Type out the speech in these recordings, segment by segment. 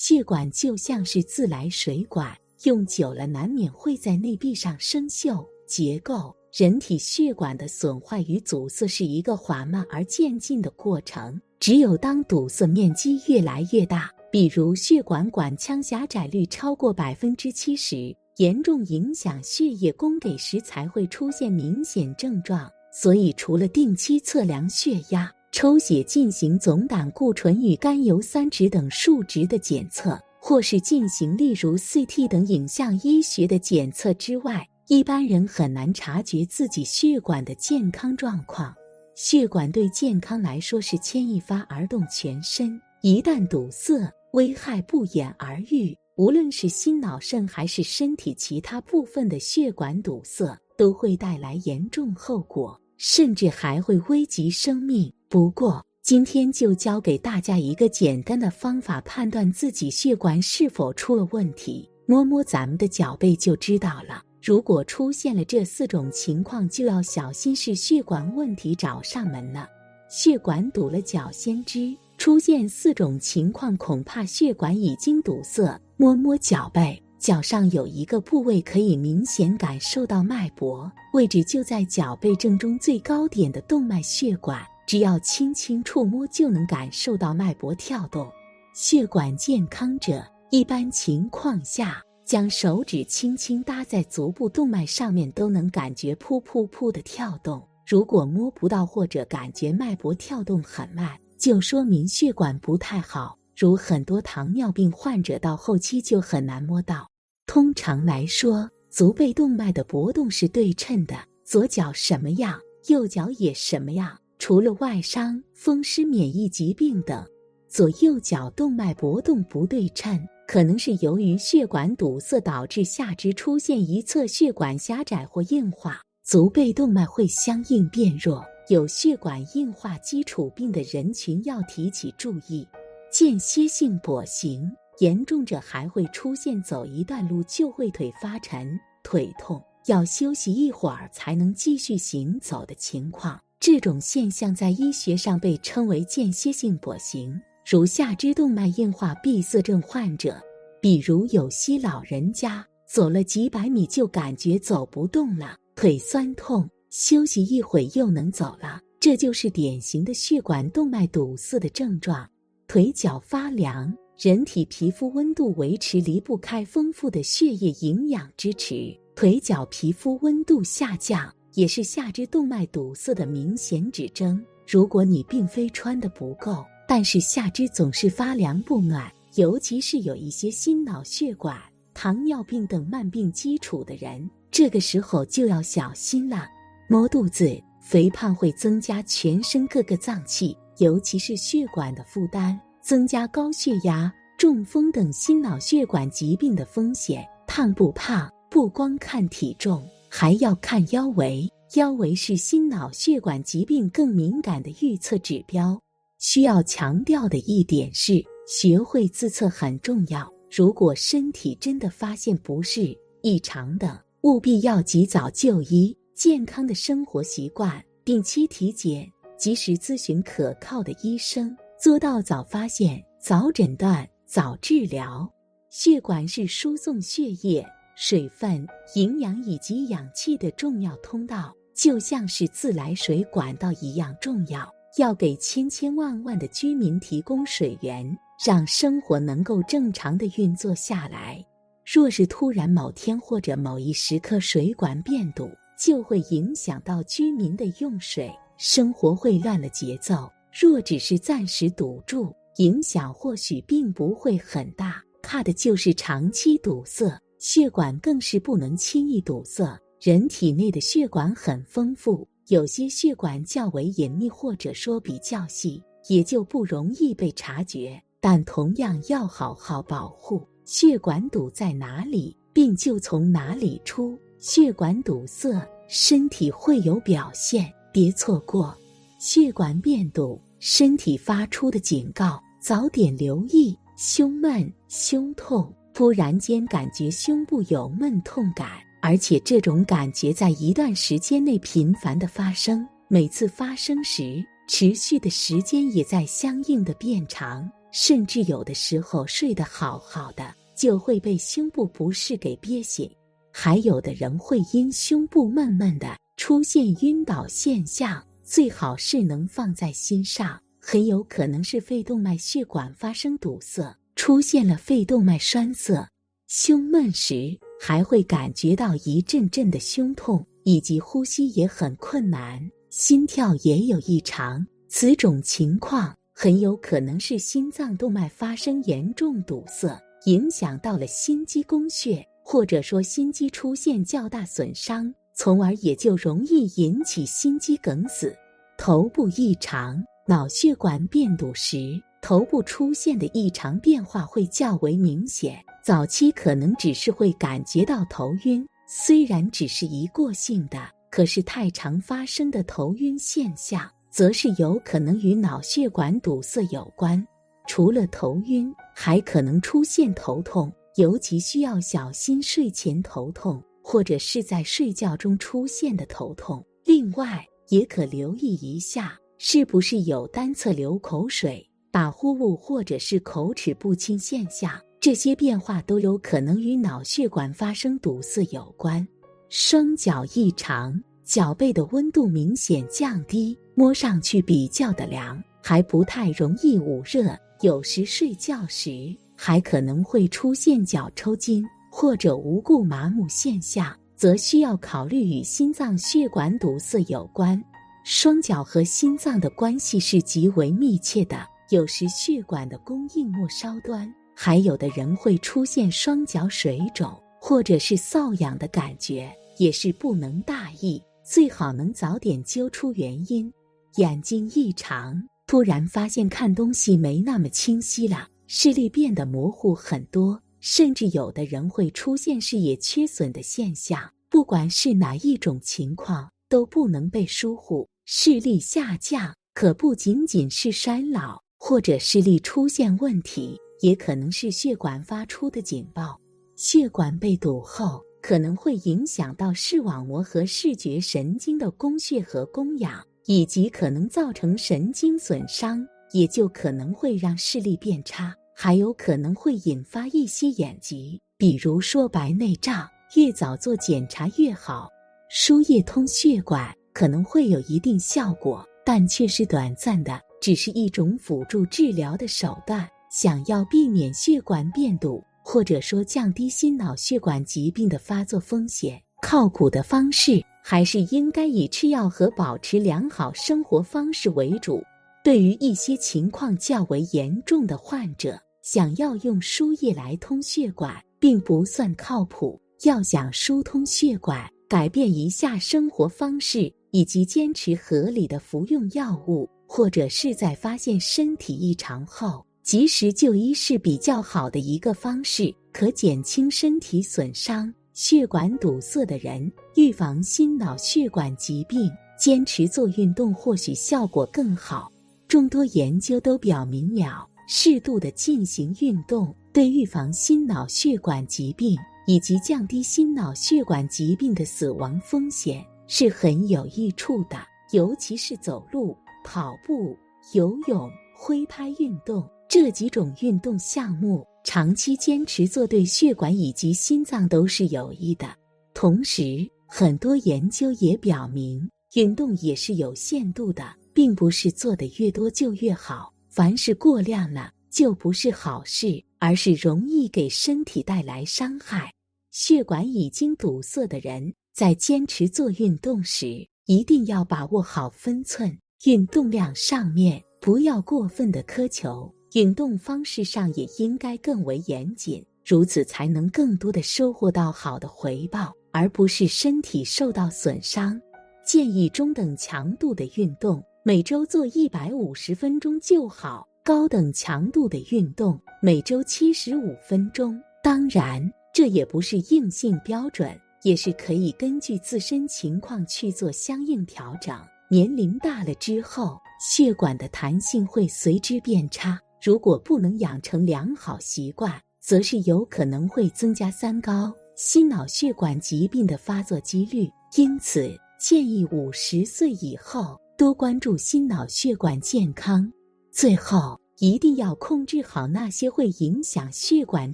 血管就像是自来水管，用久了难免会在内壁上生锈。结构，人体血管的损坏与阻塞是一个缓慢而渐进的过程。只有当堵塞面积越来越大，比如血管管腔狭窄率超过百分之七十，严重影响血液供给时，才会出现明显症状。所以，除了定期测量血压、抽血进行总胆固醇与甘油三酯等数值的检测，或是进行例如 CT 等影像医学的检测之外，一般人很难察觉自己血管的健康状况。血管对健康来说是牵一发而动全身，一旦堵塞，危害不言而喻。无论是心脑肾还是身体其他部分的血管堵塞，都会带来严重后果，甚至还会危及生命。不过，今天就教给大家一个简单的方法，判断自己血管是否出了问题，摸摸咱们的脚背就知道了。如果出现了这四种情况，就要小心是血管问题找上门了。血管堵了脚先知，出现四种情况，恐怕血管已经堵塞。摸摸脚背，脚上有一个部位可以明显感受到脉搏，位置就在脚背正中最高点的动脉血管，只要轻轻触摸就能感受到脉搏跳动。血管健康者，一般情况下。将手指轻轻搭在足部动脉上面，都能感觉噗噗噗的跳动。如果摸不到或者感觉脉搏跳动很慢，就说明血管不太好。如很多糖尿病患者到后期就很难摸到。通常来说，足背动脉的搏动是对称的，左脚什么样，右脚也什么样。除了外伤、风湿、免疫疾病等，左右脚动脉搏动不对称。可能是由于血管堵塞导致下肢出现一侧血管狭窄或硬化，足背动脉会相应变弱。有血管硬化基础病的人群要提起注意。间歇性跛行，严重者还会出现走一段路就会腿发沉、腿痛，要休息一会儿才能继续行走的情况。这种现象在医学上被称为间歇性跛行。如下肢动脉硬化闭塞症患者，比如有些老人家走了几百米就感觉走不动了，腿酸痛，休息一会又能走了，这就是典型的血管动脉堵塞的症状。腿脚发凉，人体皮肤温度维持离不开丰富的血液营养支持，腿脚皮肤温度下降也是下肢动脉堵塞的明显指征。如果你并非穿的不够。但是下肢总是发凉不暖，尤其是有一些心脑血管、糖尿病等慢病基础的人，这个时候就要小心了。摸肚子，肥胖会增加全身各个脏器，尤其是血管的负担，增加高血压、中风等心脑血管疾病的风险。胖不胖，不光看体重，还要看腰围，腰围是心脑血管疾病更敏感的预测指标。需要强调的一点是，学会自测很重要。如果身体真的发现不适、异常等，务必要及早就医。健康的生活习惯，定期体检，及时咨询可靠的医生，做到早发现、早诊断、早治疗。血管是输送血液、水分、营养以及氧气的重要通道，就像是自来水管道一样重要。要给千千万万的居民提供水源，让生活能够正常的运作下来。若是突然某天或者某一时刻水管变堵，就会影响到居民的用水，生活会乱了节奏。若只是暂时堵住，影响或许并不会很大，怕的就是长期堵塞。血管更是不能轻易堵塞。人体内的血管很丰富。有些血管较为隐秘，或者说比较细，也就不容易被察觉。但同样要好好保护。血管堵在哪里，病就从哪里出。血管堵塞，身体会有表现，别错过。血管变堵，身体发出的警告，早点留意。胸闷、胸痛，突然间感觉胸部有闷痛感。而且这种感觉在一段时间内频繁的发生，每次发生时持续的时间也在相应的变长，甚至有的时候睡得好好的，就会被胸部不适给憋醒。还有的人会因胸部闷闷的出现晕倒现象，最好是能放在心上，很有可能是肺动脉血管发生堵塞，出现了肺动脉栓塞。胸闷时还会感觉到一阵阵的胸痛，以及呼吸也很困难，心跳也有异常。此种情况很有可能是心脏动脉发生严重堵塞，影响到了心肌供血。或者说心肌出现较大损伤，从而也就容易引起心肌梗死。头部异常、脑血管变堵时，头部出现的异常变化会较为明显。早期可能只是会感觉到头晕，虽然只是一过性的，可是太常发生的头晕现象，则是有可能与脑血管堵塞有关。除了头晕，还可能出现头痛。尤其需要小心睡前头痛，或者是在睡觉中出现的头痛。另外，也可留意一下，是不是有单侧流口水、打呼噜或者是口齿不清现象。这些变化都有可能与脑血管发生堵塞有关。双脚异常，脚背的温度明显降低，摸上去比较的凉，还不太容易捂热。有时睡觉时。还可能会出现脚抽筋或者无故麻木现象，则需要考虑与心脏血管堵塞有关。双脚和心脏的关系是极为密切的，有时血管的供应末梢端，还有的人会出现双脚水肿或者是瘙痒的感觉，也是不能大意，最好能早点揪出原因。眼睛异常，突然发现看东西没那么清晰了。视力变得模糊很多，甚至有的人会出现视野缺损的现象。不管是哪一种情况，都不能被疏忽。视力下降可不仅仅是衰老，或者视力出现问题，也可能是血管发出的警报。血管被堵后，可能会影响到视网膜和视觉神经的供血和供氧，以及可能造成神经损伤。也就可能会让视力变差，还有可能会引发一些眼疾，比如说白内障。越早做检查越好。输液通血管可能会有一定效果，但却是短暂的，只是一种辅助治疗的手段。想要避免血管变堵，或者说降低心脑血管疾病的发作风险，靠谱的方式还是应该以吃药和保持良好生活方式为主。对于一些情况较为严重的患者，想要用输液来通血管，并不算靠谱。要想疏通血管，改变一下生活方式，以及坚持合理的服用药物，或者是在发现身体异常后及时就医，是比较好的一个方式，可减轻身体损伤、血管堵塞的人，预防心脑血管疾病。坚持做运动，或许效果更好。众多研究都表明了，适度的进行运动对预防心脑血管疾病以及降低心脑血管疾病的死亡风险是很有益处的。尤其是走路、跑步、游泳、挥拍运动这几种运动项目，长期坚持做对血管以及心脏都是有益的。同时，很多研究也表明，运动也是有限度的。并不是做的越多就越好，凡是过量了就不是好事，而是容易给身体带来伤害。血管已经堵塞的人，在坚持做运动时，一定要把握好分寸。运动量上面不要过分的苛求，运动方式上也应该更为严谨，如此才能更多的收获到好的回报，而不是身体受到损伤。建议中等强度的运动。每周做一百五十分钟就好，高等强度的运动每周七十五分钟。当然，这也不是硬性标准，也是可以根据自身情况去做相应调整。年龄大了之后，血管的弹性会随之变差，如果不能养成良好习惯，则是有可能会增加三高、心脑血管疾病的发作几率。因此，建议五十岁以后。多关注心脑血管健康。最后，一定要控制好那些会影响血管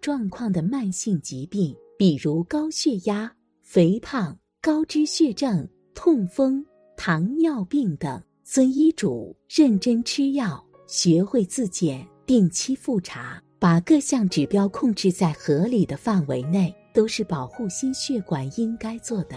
状况的慢性疾病，比如高血压、肥胖、高脂血症、痛风、糖尿病等。遵医嘱，认真吃药，学会自检，定期复查，把各项指标控制在合理的范围内，都是保护心血管应该做的。